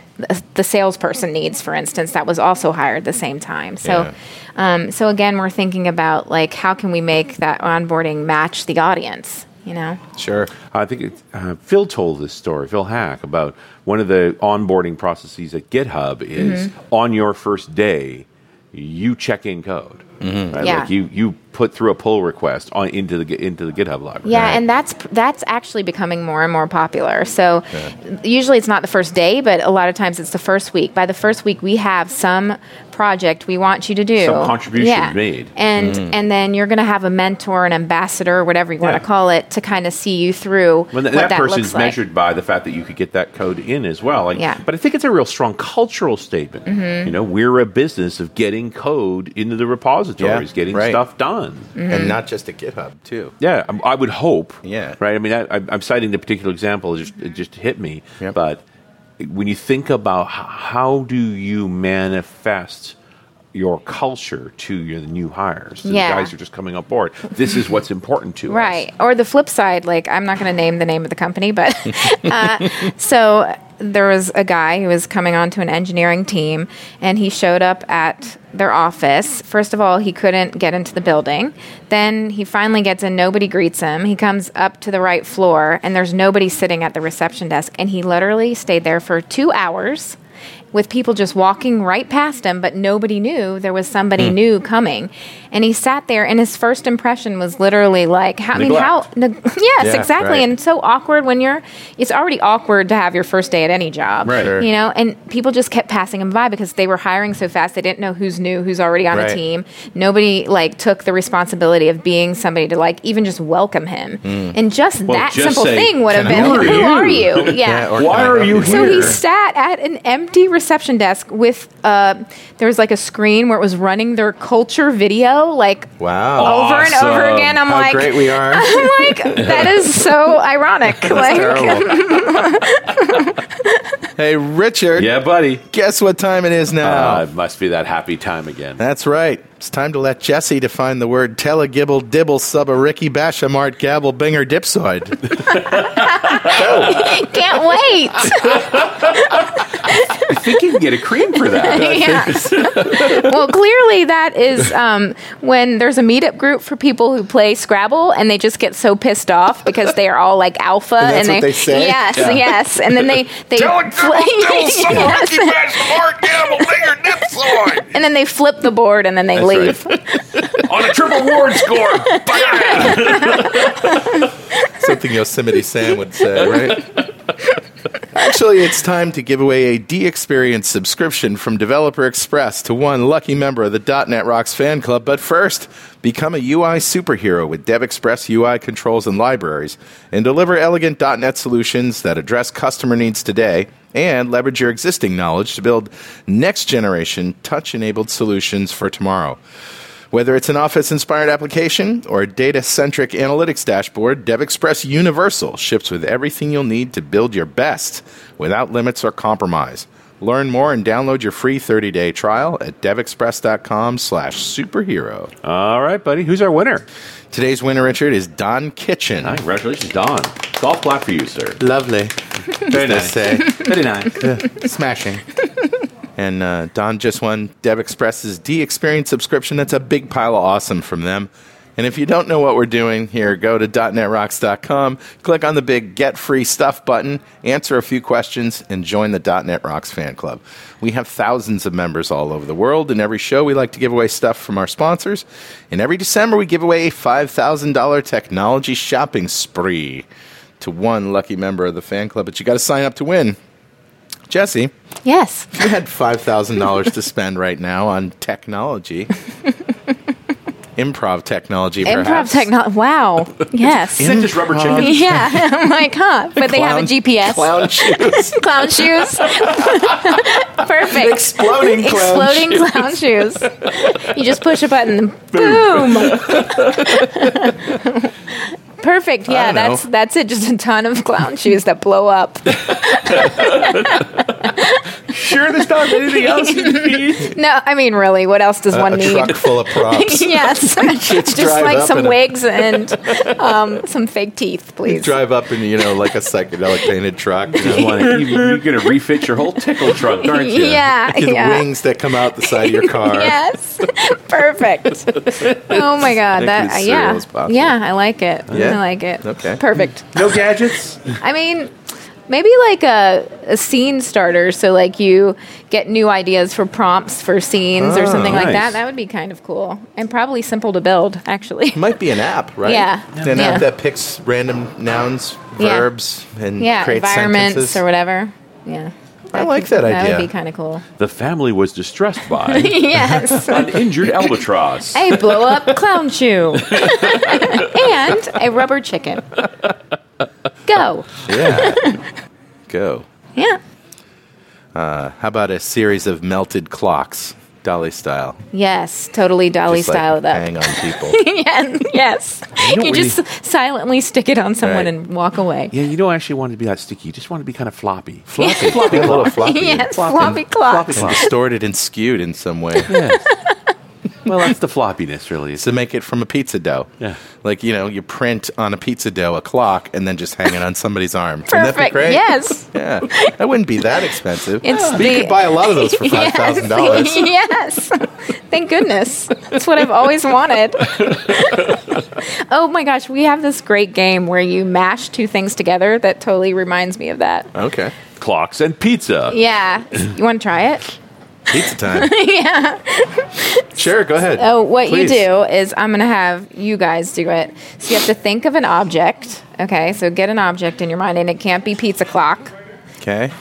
the salesperson needs for instance that was also hired the same time so Yeah. um, so again we're thinking about like how can we make that onboarding match the audience you know Sure. I think it, uh, Phil told this story, Phil Haack, about one of the onboarding processes at GitHub is Mm-hmm. on your first day, you check in code. Right? Yeah. Like you, you put through a pull request on into the into the GitHub library. Yeah, and that's that's actually becoming more and more popular. So usually it's not the first day, but a lot of times it's the first week. By the first week, we have some project we want you to do, Some contribution yeah. made. and and then you're going to have a mentor, an ambassador, whatever you want Yeah. to call it, to kind of see you through When th- what that, that person's looks like. measured by the fact that you could get that code in as well. Like, Yeah. But I think it's a real strong cultural statement. Mm-hmm. You know, we're a business of getting code into the repositories, Yeah, getting right. stuff done. Mm-hmm. And not just at GitHub, too. Yeah, I, I would hope. Yeah. Right. I mean, I, I- I'm citing the particular example. It just, it just hit me. Yep. But when you think about h- how do you manifest your culture to your new hires, the Yeah. guys who are just coming on board, this is what's important to us. Right. Or the flip side, like I'm not going to name the name of the company, but [laughs] uh, so there was a guy who was coming onto an engineering team and he showed up at their office. First of all, he couldn't get into the building. Then he finally gets in, nobody greets him. He comes up to the right floor and there's nobody sitting at the reception desk. And he literally stayed there for two hours with people just walking right past him, but nobody knew there was somebody Hmm. new coming. And he sat there, and his first impression was literally like, how, I mean, how? Neglect. neg- [laughs] yes, Yeah, exactly. right. And so awkward when you're, it's already awkward to have your first day at any job. Right. You know, and people just kept passing him by because they were hiring so fast, they didn't know who's new, who's already on Right. the team. Nobody, like, took the responsibility of being somebody to, like, even just welcome him. And just Well, that just simple say, thing would have "Who been, are who you?" are you? [laughs] Yeah, or Why are help you So he sat at an empty reception desk with uh, there was like a screen where it was running their culture video, like Wow. over and over again. I'm How like, great we are. I'm like, that is so [laughs] ironic. [laughs] like. [laughs] hey, Richard. Yeah, buddy. Guess what time it is now? Uh, it must be that happy time again. That's right. It's time to let Jessie define the word telegibble dibble subba ricky bashamart gabble binger dipsoid. [laughs] can't wait. [laughs] I think you can get a cream for that. yeah. well, clearly that is um, when there's a meetup group for people who play Scrabble and they just get so pissed off because they are all like alpha And that's and what they say? Yes, Yeah. yes, and then they they [laughs] Yes. and then they flip the board and then they leave. [laughs] On a triple ward score. Bang! Something Yosemite Sam would say, [laughs] right? Actually, it's time to give away a DXperience subscription from Developer Express to one lucky member of the .NET Rocks fan club. But first, become a UI superhero with DevExpress UI controls and libraries, and deliver elegant .NET solutions that address customer needs today and leverage your existing knowledge to build next-generation touch-enabled solutions for tomorrow. Whether it's an Office inspired application or a data centric analytics dashboard, DevExpress Universal ships with everything you'll need to build your best without limits or compromise. Learn more and download your free 30 day trial at devexpress.com slash superhero. All right, buddy. Who's our winner? Today's winner, Richard, is Don Kitchen. Hi, congratulations, Don. Golf clap for you, sir. Lovely. Very They say. Very nice. [laughs] Smashing. And uh, Don just won DevExpress's DXperience subscription. That's a big pile of awesome from them. And if you don't know what we're doing here, go to .netrocks.com, click on the big Get Free Stuff button, answer a few questions, and join the .NET Rocks fan club. We have thousands of members all over the world. In every show, we like to give away stuff from our sponsors. And every December, we give away a $5,000 technology shopping spree to one lucky member of the fan club. But you got to sign up to win. Jessie, Yes. if you had five thousand dollars to spend right now on technology, [laughs] improv technology, Improv technology. Wow. [laughs] Yes. Is that just rubber chicken? yeah. [laughs] I'm like, huh? But they have a GPS. Clown shoes. Clown shoes. Perfect. Exploding clown Exploding clown shoes. You just push a button, boom. Perfect. Yeah, don't know. that's that's it. Just a ton of clown shoes that blow up. [laughs] [laughs] Sure, there's not anything else you [laughs] need. No, I mean, really, what else does one need? a need? truck full of props. [laughs] yes, [laughs] just drive like up some a- wigs and um, some fake teeth, please. Drive up in you know like a psychedelic painted truck. You know, You wanna- you- You're going to refit your whole tickle truck, aren't you? Yeah, with yeah. wings that come out the side of your car. Yes, perfect. Oh my god, Make it that as yeah, surreal possible. yeah, I like it. Yeah? I like it. Okay. perfect. No gadgets? I mean, maybe like a, a scene starter, so like you get new ideas for prompts for scenes or Oh, something like that. That would be kind of cool and probably simple to build, actually. Might be an app, right? Yeah. An Yeah. app that picks random nouns, Yeah. verbs, and Yeah, creates environments sentences. or whatever. Yeah. I like that That idea. That would be kind of cool. The family was distressed by [laughs] [laughs] yes. an injured albatross. a blow up clown shoe [laughs] and a rubber chicken. Go. yeah. [laughs] Go. Yeah. Uh, how about a series of melted clocks? Dali style. Yes, totally Dali Just, like, style it up. Hang on people. [laughs] yeah, yes. You, don't just silently stick it on someone Right. and walk away. Yeah, you don't actually want it to be that sticky. You just want it to be kind of floppy. [laughs] floppy. floppy. A little floppy. yes, floppy, clocks. And distorted and skewed in some way. Yes. Well, that's the floppiness, really. to make it from a pizza dough. Yeah. Like, you know, you print on a pizza dough a clock and then just hang it on somebody's arm. Wouldn't that be Perfect. great? Yes. Yeah. That wouldn't be that expensive. It's but the- you could buy a lot of those for [laughs] $5,000. Yes. Thank goodness. That's what I've always wanted. [laughs] oh my gosh, we have this great game where you mash two things together that totally reminds me of that. Okay. Clocks and pizza. Yeah. You want to try it? Pizza time. [laughs] yeah. Sure, go ahead. Oh, what Please. you do is I'm going to have you guys do it. So you have to think of an object. Okay, so get an object in your mind, and it can't be pizza clock. Okay.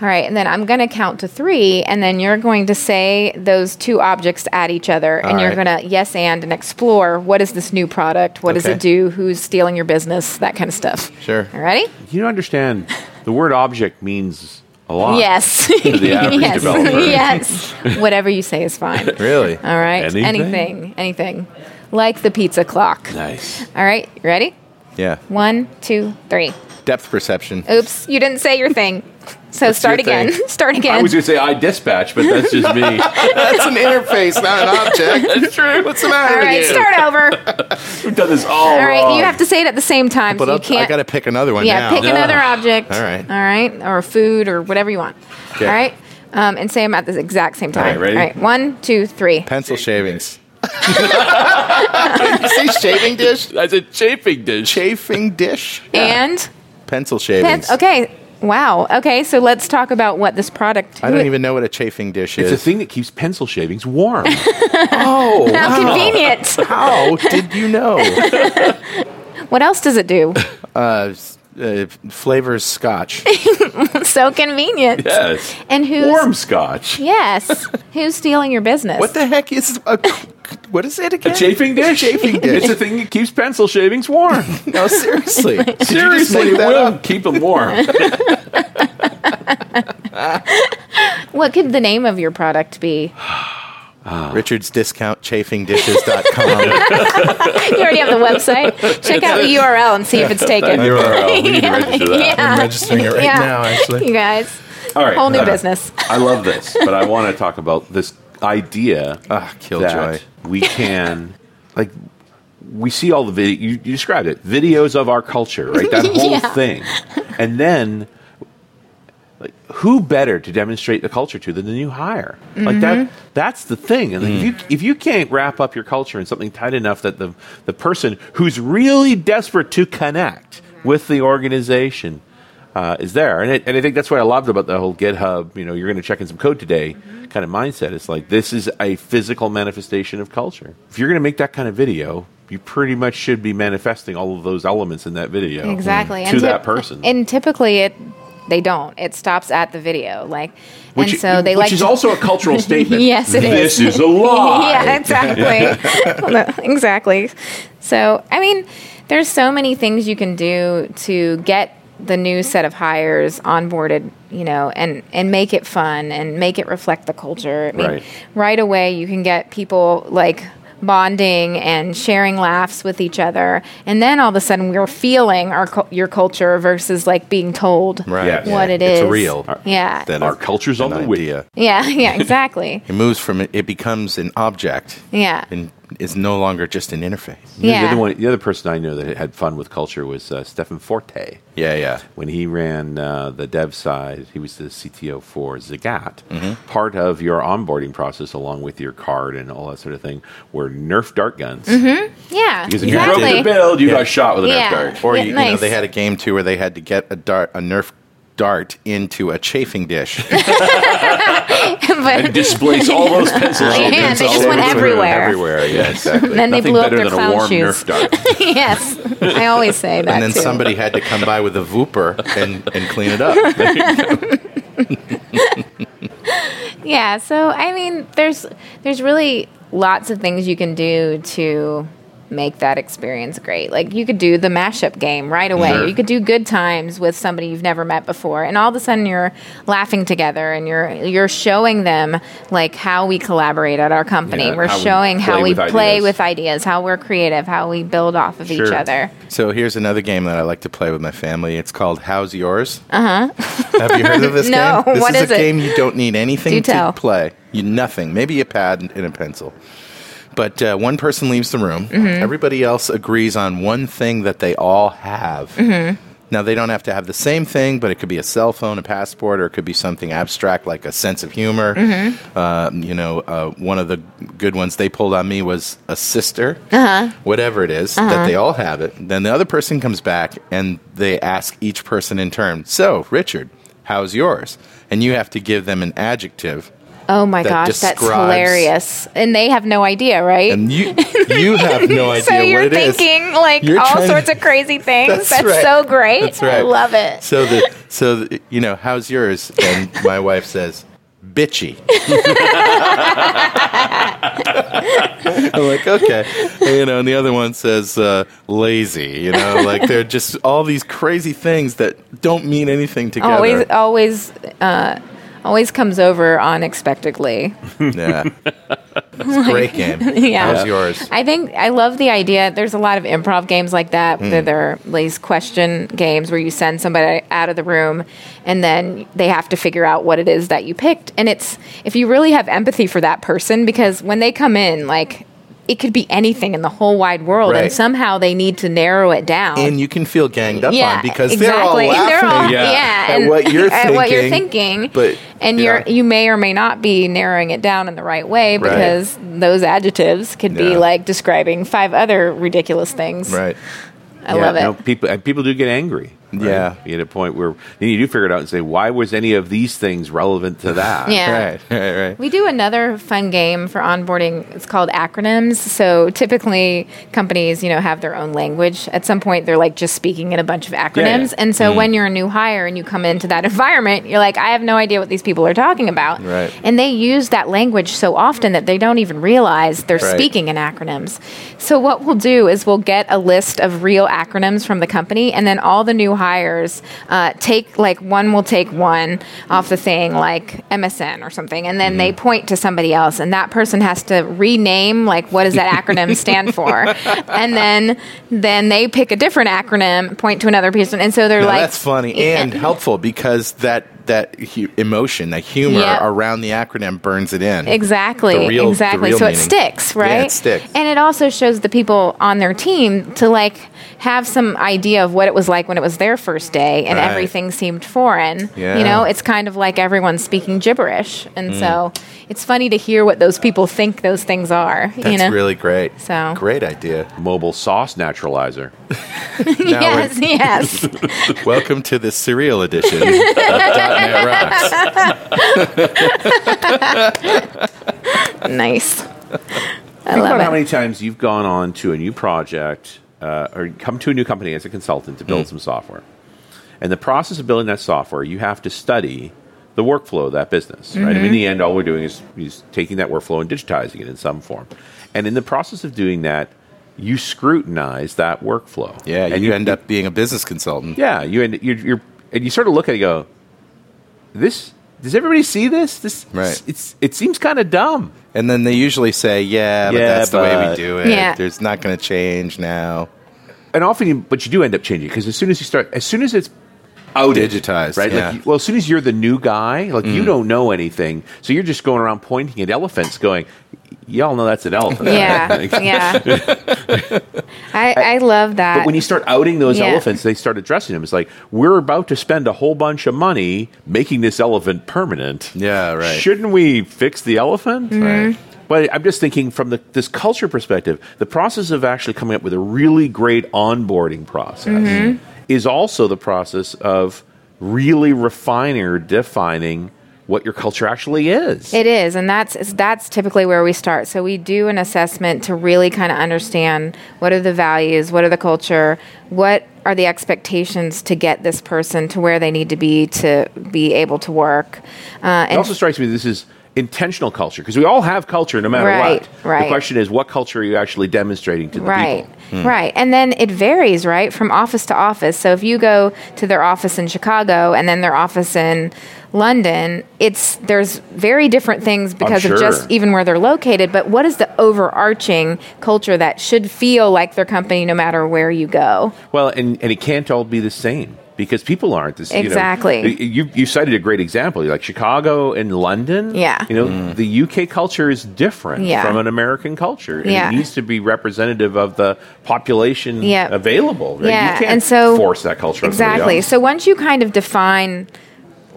All right, and then I'm going to count to three, and then you're going to say those two objects at each other, and All you're right. going to yes and and explore what is this new product? What does it do? Who's stealing your business? That kind of stuff. Sure. All righty? You don't understand. The word object means a lot. Yes. [laughs] yes. developer. yes. Whatever you say is fine. [laughs] Really? All right. Anything? Anything. Anything. Like the pizza clock. Nice. All right. Ready? Yeah. One, two, three. Depth perception. Oops, you didn't say your thing. [laughs] So start again. thing? [laughs] Start again. I was going to say IDispatch, but that's just me. [laughs] That's an interface, not an object. [laughs] That's true. What's the matter all with right, you? start over. We've done this all, All right, wrong. you have to say it at the same time. But so you I'll, can't. I got to pick another one yeah, now. pick another object. All right. All right, or food or whatever you want. Okay. All right, um, and say them at the exact same time. right, ready? All right, one, two, three. Pencil shavings. you say shaving dish? That's a chafing dish. Chafing dish? And Pencil pen- shavings. okay. Wow. Okay, so let's talk about what this product. I don't even know what a chafing dish is. It's a thing that keeps pencil shavings warm. [laughs] oh, How convenient. how did you know? [laughs] what else does it do? Uh, s- uh, flavors scotch. [laughs] so convenient. yes. And who's Warm scotch. Yes. Who's stealing your business? What the heck is a, what is it again? A chafing dish? Chafing dish. [laughs] It's a thing that keeps pencil shavings warm. [laughs] No, seriously. Did you just Seriously, make it that will up? keep them warm. What could the name of your product be? [sighs] [sighs] [sighs] Richard's Discount ChafingDishes.com. [laughs] You already have the website. [laughs] Check out the URL and see if it's taken. URL. We need to [laughs] register that. Yeah. I'm registering it right Yeah. now, actually. You guys, All right. whole new uh, business. I love this, but I want to talk about this idea Ah, killjoy. that we can, like, we see all the video. You, you described it, videos of our culture, right? That whole Yeah. thing, and then. Like, who better to demonstrate the culture to than the new hire? Like that. Mm-hmm. That's the thing. And like, if mm. you if you can't wrap up your culture in something tight enough that the the person who's really desperate to connect with the organization uh, is there. And, it, and I think that's what I loved about the whole GitHub, you know, you're going to check in some code today mm-hmm. kind of mindset. It's like this is a physical manifestation of culture. If you're going to make that kind of video, you pretty much should be manifesting all of those elements in that video Exactly. to And that person. And typically it they don't. It stops at the video. Like which, and so they which like is to- also a cultural [laughs] statement. Yes, it is. This is a [laughs] lie. yeah, [laughs] exactly. exactly. So, I mean, there's so many things you can do to get the new set of hires onboarded, you know, and and make it fun and make it reflect the culture. I mean, Right. right away you can get people like bonding and sharing laughs with each other and then all of a sudden we're feeling our your culture versus like being told Right. Yes. what yeah. it is It's real. yeah than Our culture's on the wing. idea. yeah [laughs] yeah exactly It moves from it, it becomes an object yeah and is no longer just an interface. Yeah. The other, one, the other person I know that had fun with culture was uh, Stephen Forte. Yeah, yeah. when he ran uh, the dev side, he was the CTO for Zagat. Mm-hmm. Part of your onboarding process, along with your card and all that sort of thing, were Nerf dart guns. yeah Because if exactly you broke the build, you Yeah. got shot with a Yeah. Nerf dart. Or Yeah, you, you know, they had a game too where they had to get a dart, a Nerf dart into a chafing dish. [laughs] [laughs] but And displace all those pencils. [laughs] Yeah, shavings they just over went the everywhere. Everywhere, yeah, [laughs] exactly. then they Nothing blew up better their than a clown warm shoes Nerf dart. yes i always say that and then too. somebody had to come by with a Vooper and, and clean it up. yeah so i mean there's there's really lots of things you can do to make that experience great. Like you could do the mashup game right away. Sure. You could do good times with somebody you've never met before, and all of a sudden you're laughing together and you're you're showing them like how we collaborate at our company. Yeah, we're how we showing how we with play ideas. with ideas, how we're creative, how we build off of each other. So here's another game that I like to play with my family. It's called How's Yours? Uh huh. [laughs] Have you heard of this [laughs] No, game? This what is, is a it? game you don't need anything Do to tell. play. You nothing. Maybe a pad and and a pencil. But uh, one person leaves the room. Mm-hmm. Everybody else agrees on one thing that they all have. Mm-hmm. Now they don't have to have the same thing, but it could be a cell phone, a passport, or it could be something abstract like a sense of humor. Mm-hmm. Uh, you know, uh, one of the good ones they pulled on me was a sister. Uh-huh. Whatever it is, that they all have it. Then the other person comes back and they ask each person in turn. So, Richard, how's yours? And you have to give them an adjective, Oh my That gosh, that's hilarious! And they have no idea, right? and you [laughs] you have no idea so you're what it is. thinking like You're all trying to- sorts of crazy [laughs] things. That's That's, right. so great. That's right. I love it. So the so the, you know how's yours? And my wife says, "Bitchy." [laughs] I'm like, okay, you know, and the other one says uh, lazy. You know, like they're just all these crazy things that don't mean anything together. always, always, uh, always comes over unexpectedly. [laughs] Yeah, it's a great game. [laughs] Yeah. how's yours? I think I love the idea. There's a lot of improv games like that. Hmm. That There are these question games where you send somebody out of the room and then they have to figure out what it is that you picked. And it's if you really have empathy for that person, because when they come in, like it could be anything in the whole wide world, Right. and somehow they need to narrow it down. And you can feel ganged up yeah, on because exactly. they're all laughing all- Yeah. yeah, at and what you're [laughs] at what you're thinking, thinking. but, and yeah. you're you may or may not be narrowing it down in the right way Right. because those adjectives could be like describing five other ridiculous things. right. I Yeah, love it. You know, people and people do get angry. Right? Yeah. You get a point where then you do figure it out and say, why was any of these things relevant to [laughs] that? Yeah. Right, right, right. We do another fun game for onboarding. It's called acronyms. So typically, companies, you know, have their own language. At some point, they're like just speaking in a bunch of acronyms. yeah. And so mm-hmm. when you're a new hire and you come into that [laughs] environment, you're like, I have no idea what these people are talking about. Right. And they use that language so often that they don't even realize they're Right. speaking in acronyms. So what we'll do is we'll get a list of real acronyms from the company, and then all the new hires uh, take like one will take one off the thing, like MSN or something, and then they point to somebody else, and that person has to rename like what does that acronym [laughs] stand for, and then then they pick a different acronym, point to another person, and so they're No, like that's funny and helpful because that that hu- emotion, that humor Yeah. around the acronym burns it in. Exactly. The real- the exactly. real so it sticks, right? Yeah, it sticks. And it also shows the people on their team to like have some idea of what it was like when it was their first day and Right. everything seemed foreign. Yeah. Mm. You know, it's kind of like everyone's speaking gibberish. And so it's funny to hear what those people think those things are. That's you know? really great. So- great idea. Mobile sauce naturalizer. [laughs] Yes, yes. [laughs] welcome to the cereal edition [laughs] of Rocks. nice. I Think love about how many times you've gone on to a new project uh, or come to a new company as a consultant to build Mm. some software. And the process of building that software, you have to study the workflow of that business. Right? I mean, in the end, all we're doing is, is taking that workflow and digitizing it in some form. And in the process of doing that, you scrutinize that workflow. Yeah, and you end up being a business consultant. Yeah, you end, you're, you're and you sort of look at it and go, this. Does everybody see this? This Right. It's it seems kind of dumb. And then they usually say, "Yeah, but Yeah, that's the way we do it. Yeah. There's not going to change now." and often, you, but you do end up changing because as soon as you start, as soon as it's outed, Digitized, right? yeah. Like, well, as soon as you're the new guy, like you mm. don't know anything, so you're just going around pointing at elephants, going, "Y'all know that's an elephant." [laughs] Yeah, Like, yeah. I, I love that. But when you start outing those Yeah. elephants, they start addressing them. It's like we're about to spend a whole bunch of money making this elephant permanent. Yeah, right. Shouldn't we fix the elephant? Mm-hmm. Right. But I'm just thinking from the, this culture perspective, the process of actually coming up with a really great onboarding process Mm-hmm. is also the process of really refining or defining what your culture actually is. It is, and that's that's typically where we start. So we do an assessment to really kind of understand what are the values, what are the culture, what are the expectations to get this person to where they need to be to be able to work. Uh, it also strikes me this is intentional culture because we all have culture no matter Right, what. right. The question is, what culture are you actually demonstrating to the right people? right Right. and then it varies right from office to office so if you go to their office in chicago and then their office in london it's there's very different things because sure. of just even where they're located but what is the overarching culture that should feel like their company no matter where you go Well, and, and it can't all be the same because people aren't the same. Exactly. You, know, you, you cited a great example. You're like Chicago and London. Yeah. You know, mm. the UK culture is different Yeah. from an American culture. And Yeah. it needs to be representative of the population Yeah. available. right? Yeah, You can't and so- force that culture exactly so once you kind of define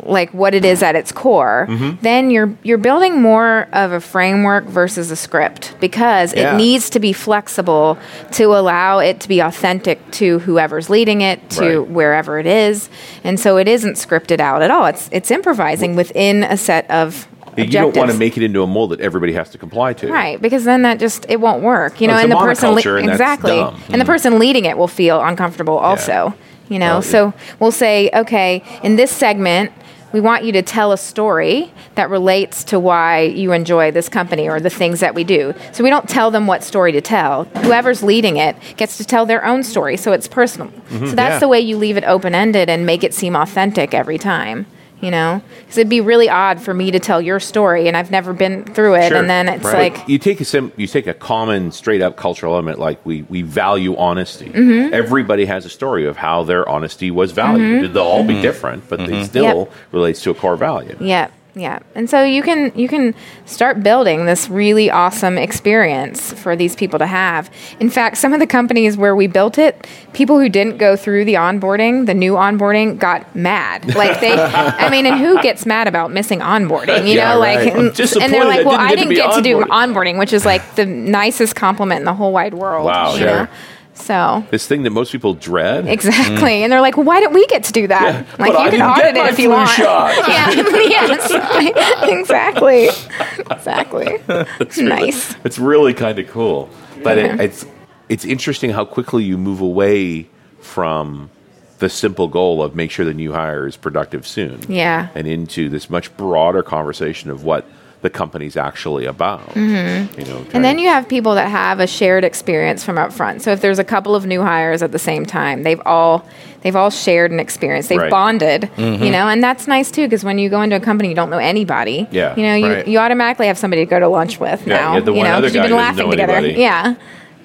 like what it is at its core Mm-hmm. then you're you're building more of a framework versus a script because Yeah. it needs to be flexible to allow it to be authentic to whoever's leading it to Right. wherever it is and so it isn't scripted out at all it's it's improvising within a set of You don't want to make it into a mold that everybody has to comply to. Right, because then that just it won't work, you No, know. it's and the person monoculture, and exactly, dumb. Mm. and the person leading it will feel uncomfortable also, you know. Well, so we'll say, okay, in this segment, we want you to tell a story that relates to why you enjoy this company or the things that we do. So we don't tell them what story to tell. Whoever's leading it gets to tell their own story, so it's personal. Mm-hmm. So that's Yeah. the way you leave it open ended and make it seem authentic every time. You know, because it'd be really odd for me to tell your story, and I've never been through it, Sure. and then it's Right. like, you take a sim- you take a common straight up cultural element like we we value honesty. Mm-hmm. Everybody has a story of how their honesty was valued. They'll all be different, but they still Mm-hmm. Yep. relates to a core value. Yeah, yeah. And so you can you can start building this really awesome experience for these people to have. In fact, some of the companies where we built it, people who didn't go through the onboarding, the new onboarding, got mad. [laughs] Like they, I mean, and who gets mad about missing onboarding? You Yeah, know, right. like, and, and they're like, well, didn't I get to didn't get to do onboarding, which is like the nicest compliment in the whole wide world. Wow, sure. know? So This thing that most people dread. Exactly. Mm. And they're like, well, why don't we get to do that? Yeah, like, but I you can audit it if you want. shot. [laughs] Yeah. [laughs] yes. [laughs] exactly. Exactly. nice. It's really kind of cool, but Yeah. it, it's it's interesting how quickly you move away from the simple goal of make sure the new hire is productive soon. Yeah. and into this much broader conversation of what the company's actually about. You know, Mm-hmm. And then you have people that have a shared experience from up front. So if there's a couple of new hires at the same time, they've all they've all shared an experience. They've Right. bonded, you know, and that's nice too because when you go into a company you don't know anybody. Yeah, You know, you, right. you automatically have somebody to go to lunch with Yeah, now. you have the you one know, other 'cause you've guy been laughing together. anybody. Yeah.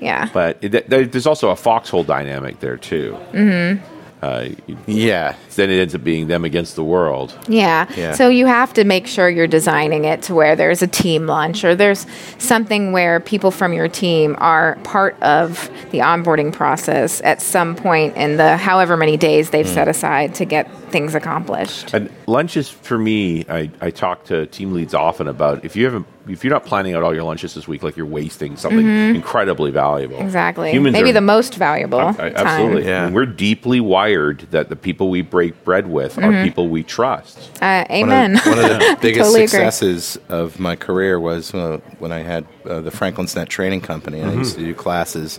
Yeah. but it, there's also a foxhole dynamic there too. Mm-hmm. Uh, Yeah. then it ends up being them against the world. Yeah. Yeah. So you have to make sure you're designing it to where there's a team lunch or there's something where people from your team are part of the onboarding process at some point in the however many days they've set aside to get things accomplished. And lunches for me, I, I talk to team leads often about if you haven't if you're not planning out all your lunches this week, like you're wasting something incredibly valuable. Mm-hmm. Exactly. Humans Maybe are- the most valuable I- time. absolutely. Yeah. And we're deeply wired that the people we break bread with Mm-hmm. are people we trust. Uh, One amen. of, one of the [laughs] biggest Totally agree. successes of my career was uh, when I had uh, the Franklin's Net Training Company, and I used to Mm-hmm. do classes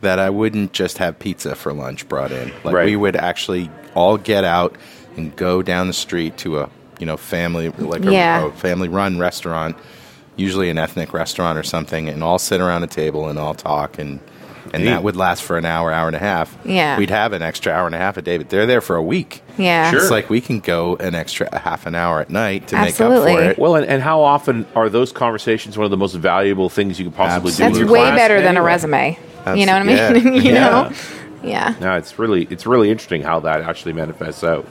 that I wouldn't just have pizza for lunch brought in. Like Right. we would actually all get out and go down the street to a you know family like a, a family run restaurant, usually an ethnic restaurant or something, and all sit around a table and all talk and. And Neat. that would last for an hour, hour and a half. Yeah. We'd have an extra hour and a half a day, but they're there for a week. yeah. Sure. It's like we can go an extra half an hour at night to make up for it. Well, and, and how often are those conversations one of the most valuable things you could possibly do? Absolutely. with That's your way class better than a resume. Abs- You know what I mean? yeah. [laughs] you Yeah. know? Yeah, No, it's really it's really interesting how that actually manifests out.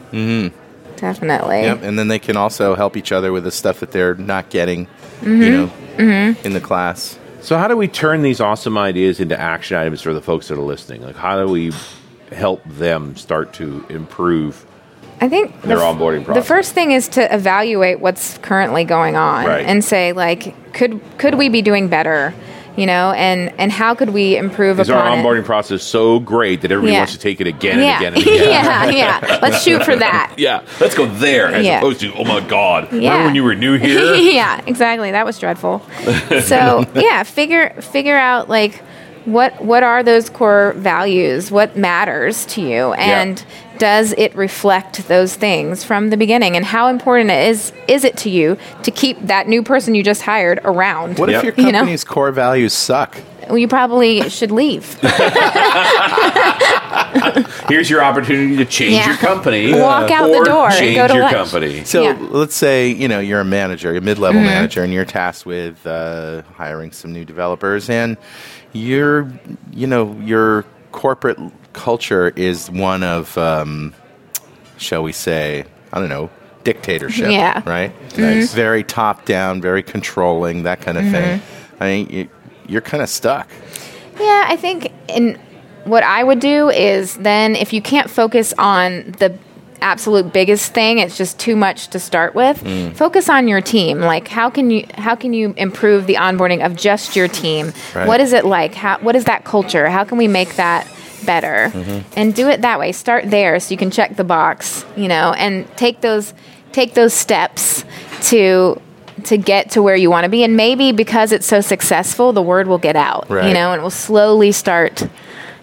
definitely. Yep. And then they can also help each other with the stuff that they're not getting, Mm-hmm. You mm-hmm. know, mm-hmm. in the class. So, how do we turn these awesome ideas into action items for the folks that are listening? Like, how do we help them start to improve? I think Their f- onboarding The first thing is to evaluate what's currently going on Right. and say like, could could we be doing better? You know, and and how could we improve Is our upon it? onboarding process so great that everybody Yeah. wants to take it again and yeah, again and [laughs] again? yeah, yeah. Let's shoot for that. [laughs] Yeah, let's go there as Yeah. opposed to oh my god, Yeah. remember when you were new [laughs] here? yeah, exactly. That was dreadful. so yeah, figure figure out like what what are those core values? What matters to you? And does it reflect those things from the beginning? And how important it is is it to you to keep that new person you just hired around? What Yep. if your You know? company's core values suck? Well, you probably should leave. [laughs] Here's your opportunity to change Yeah. your company. Walk out the or door and Change go to your lunch. company. So Yeah. let's say you know you're a manager, a mid-level Mm-hmm. manager, and you're tasked with uh, hiring some new developers, and you're you know your corporate culture is one of, um, shall we say, I don't know, dictatorship. Yeah. Mm-hmm. Right. Nice. Very top-down, very controlling, that kind of thing. I mean, you, you're kind of stuck. Yeah, I think in what I would do is then if you can't focus on the absolute biggest thing, it's just too much to start with. Mm. Focus on your team. Like how can you how can you improve the onboarding of just your team? Right. What is it like? How what is that culture? How can we make that better? Mm-hmm. And do it that way. Start there so you can check the box, you know, and take those take those steps to to get to where you want to be and maybe because it's so successful the word will get out Right. you know and it will slowly start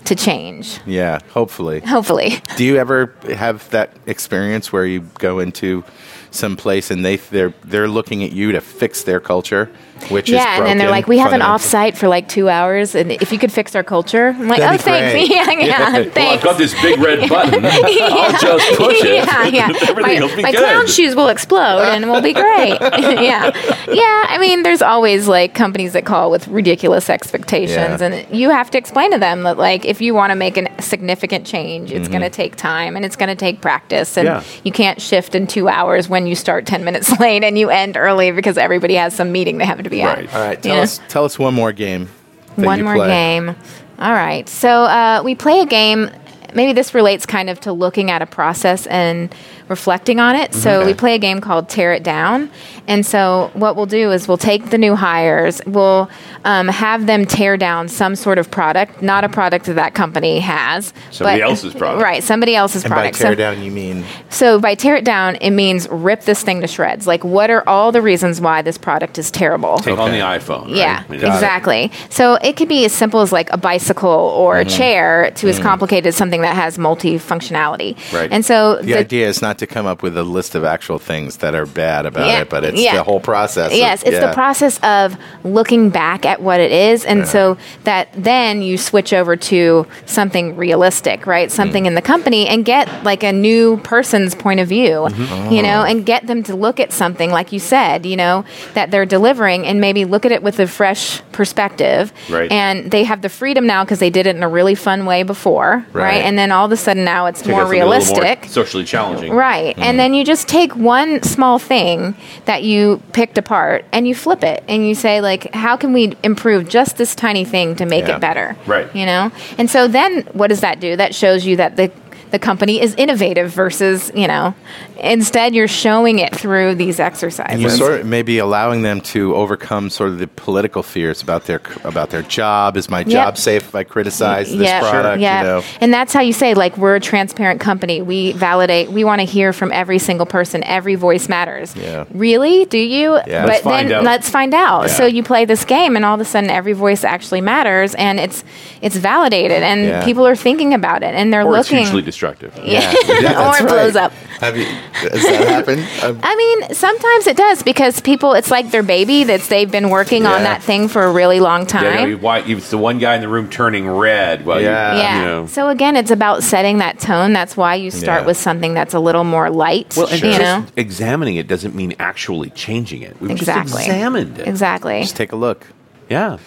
to change Yeah. Hopefully. hopefully [laughs] Do you ever have that experience where you go into some place and they they're they're looking at you to fix their culture, which is yeah and then they're like we have an offsite for like two hours and if you could fix our culture i'm like That'd oh be [laughs] [laughs] thanks great. yeah yeah Well, I've got this big red button. [laughs] I'll just push it. yeah, yeah. Everything my will be my good. clown shoes will explode and we'll be great. yeah, yeah. I mean, there's always like companies that call with ridiculous expectations, Yeah. and you have to explain to them that like if you want to make a significant change, it's going to mm-hmm. take time and it's going to take practice, and Yeah. you can't shift in two hours when you start ten minutes late and you end early because everybody has some meeting they have to be Right. at. All right, tell Yeah. us tell us one more game. that One you more play. game. All right. So uh, we play a game. Maybe this relates kind of to looking at a process and reflecting on it. So we play a game called Tear It Down. And so what we'll do is we'll take the new hires, we'll um, have them tear down some sort of product, not a product that that company has, Somebody but- else's product. Right. Somebody else's And by tear So- down, you mean so by tear it down, it means rip this thing to shreds. Like, what are all the reasons why this product is terrible? Take on the iPhone. right? Yeah, I mean, exactly. So it could be as simple as like a bicycle or Mm-hmm. a chair to as complicated as something that has multi-functionality. Right. And so the, idea is not to come up with a list of actual things that are bad about Yeah, it, but it's yeah. the whole process. of- Yes, it's yeah. the process of looking back at what it is, and so that then you switch over to something realistic, right? Something mm. in the company, and get like a new person's point of view, mm-hmm. you know, oh. and get them to look at something like you said, you know, that they're delivering, and maybe look at it with a fresh perspective. Right. And they have the freedom now because they did it in a really fun way before, right? Right. And then all of a sudden now it's more out a realistic. more socially challenging. Right. And mm. then you just take one small thing that you picked apart and you flip it and you say like how can we improve just this tiny thing to make Yeah. it better? Right. You know? And so then what does that do? That shows you that the the company is innovative versus, you know, instead you're showing it through these exercises. And you sort of maybe allowing them to overcome sort of the political fears about their about their job. Is my job safe if I criticize this yeah, product? Yeah, You know? and that's how you say like we're a transparent company. We validate. We want to hear from every single person. Every voice matters. Yeah. Really? Do you? Yeah. But Let's then out. let's find out. Yeah. So you play this game, and all of a sudden, every voice actually matters, and it's it's validated, and Yeah. people are thinking about it, and they're Or it's looking. Hugely destructive. yeah, Yeah, [laughs] or that's it blows right. up. Have you? Has that happened? [laughs] Um, I mean, sometimes it does because people. It's like their baby that's they've been working on that thing for a really long time. Yeah, you know, why, it's the one guy in the room turning red. While Yeah. You, Yeah. you know. So again, it's about setting that tone. That's why you start Yeah. with something that's a little more light. Well, and you just know, examining it doesn't mean actually changing it. We've exactly. just examined it. Exactly. just take a look. Yeah.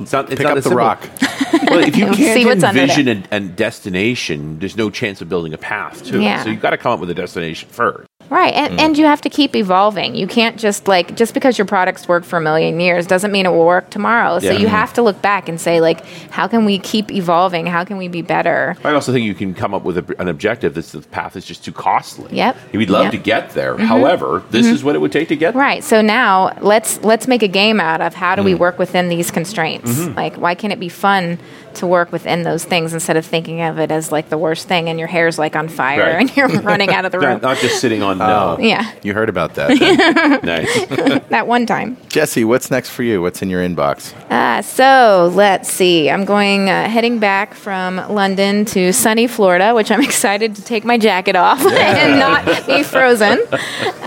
It's not, it's Pick not up the simple. rock. [laughs] Well, if you can't what's under envision a, a destination, there's no chance of building a path to Yeah. it. So you've got to come up with a destination first. Right. And, Mm. and you have to keep evolving. You can't just like, just because your products work for a million years doesn't mean it will work tomorrow. So Yeah. you have to look back and say, like, how can we keep evolving? How can we be better? I also think you can come up with a, an objective that the path is just too costly. Yep. We'd love Yep. Mm-hmm. to get there. However, this is what it would take to get there. Right. So now let's let's make a game out of how do Mm. we work within these constraints? Mm-hmm. Like why can't it be fun to work within those things instead of thinking of it as like the worst thing and your hair's like on fire Right. and you're [laughs] running out of the room? Not just sitting on no. Yeah, You heard about that. then. [laughs] nice. [laughs] that one time. Jessie, what's next for you? What's in your inbox? Uh, so let's see. I'm going uh, heading back from London to sunny Florida, which I'm [laughs] excited to take my jacket off and not be frozen.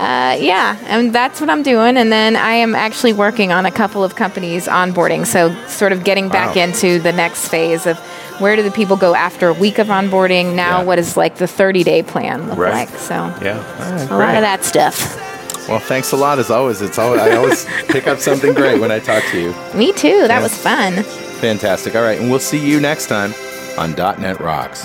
Uh, yeah, and that's what I'm doing. And then I am actually working on a couple of companies onboarding. So sort of getting back Wow. into the next phase of where do the people go after a week of onboarding? Now, Yeah. what does like the 30 day plan look Right. like? So Yeah. a lot of that stuff. Well, thanks a lot as always. It's always I always [laughs] pick up something great when I talk to you. Me too. That was fun. Fantastic. All right, and we'll see you next time on .NET Rocks.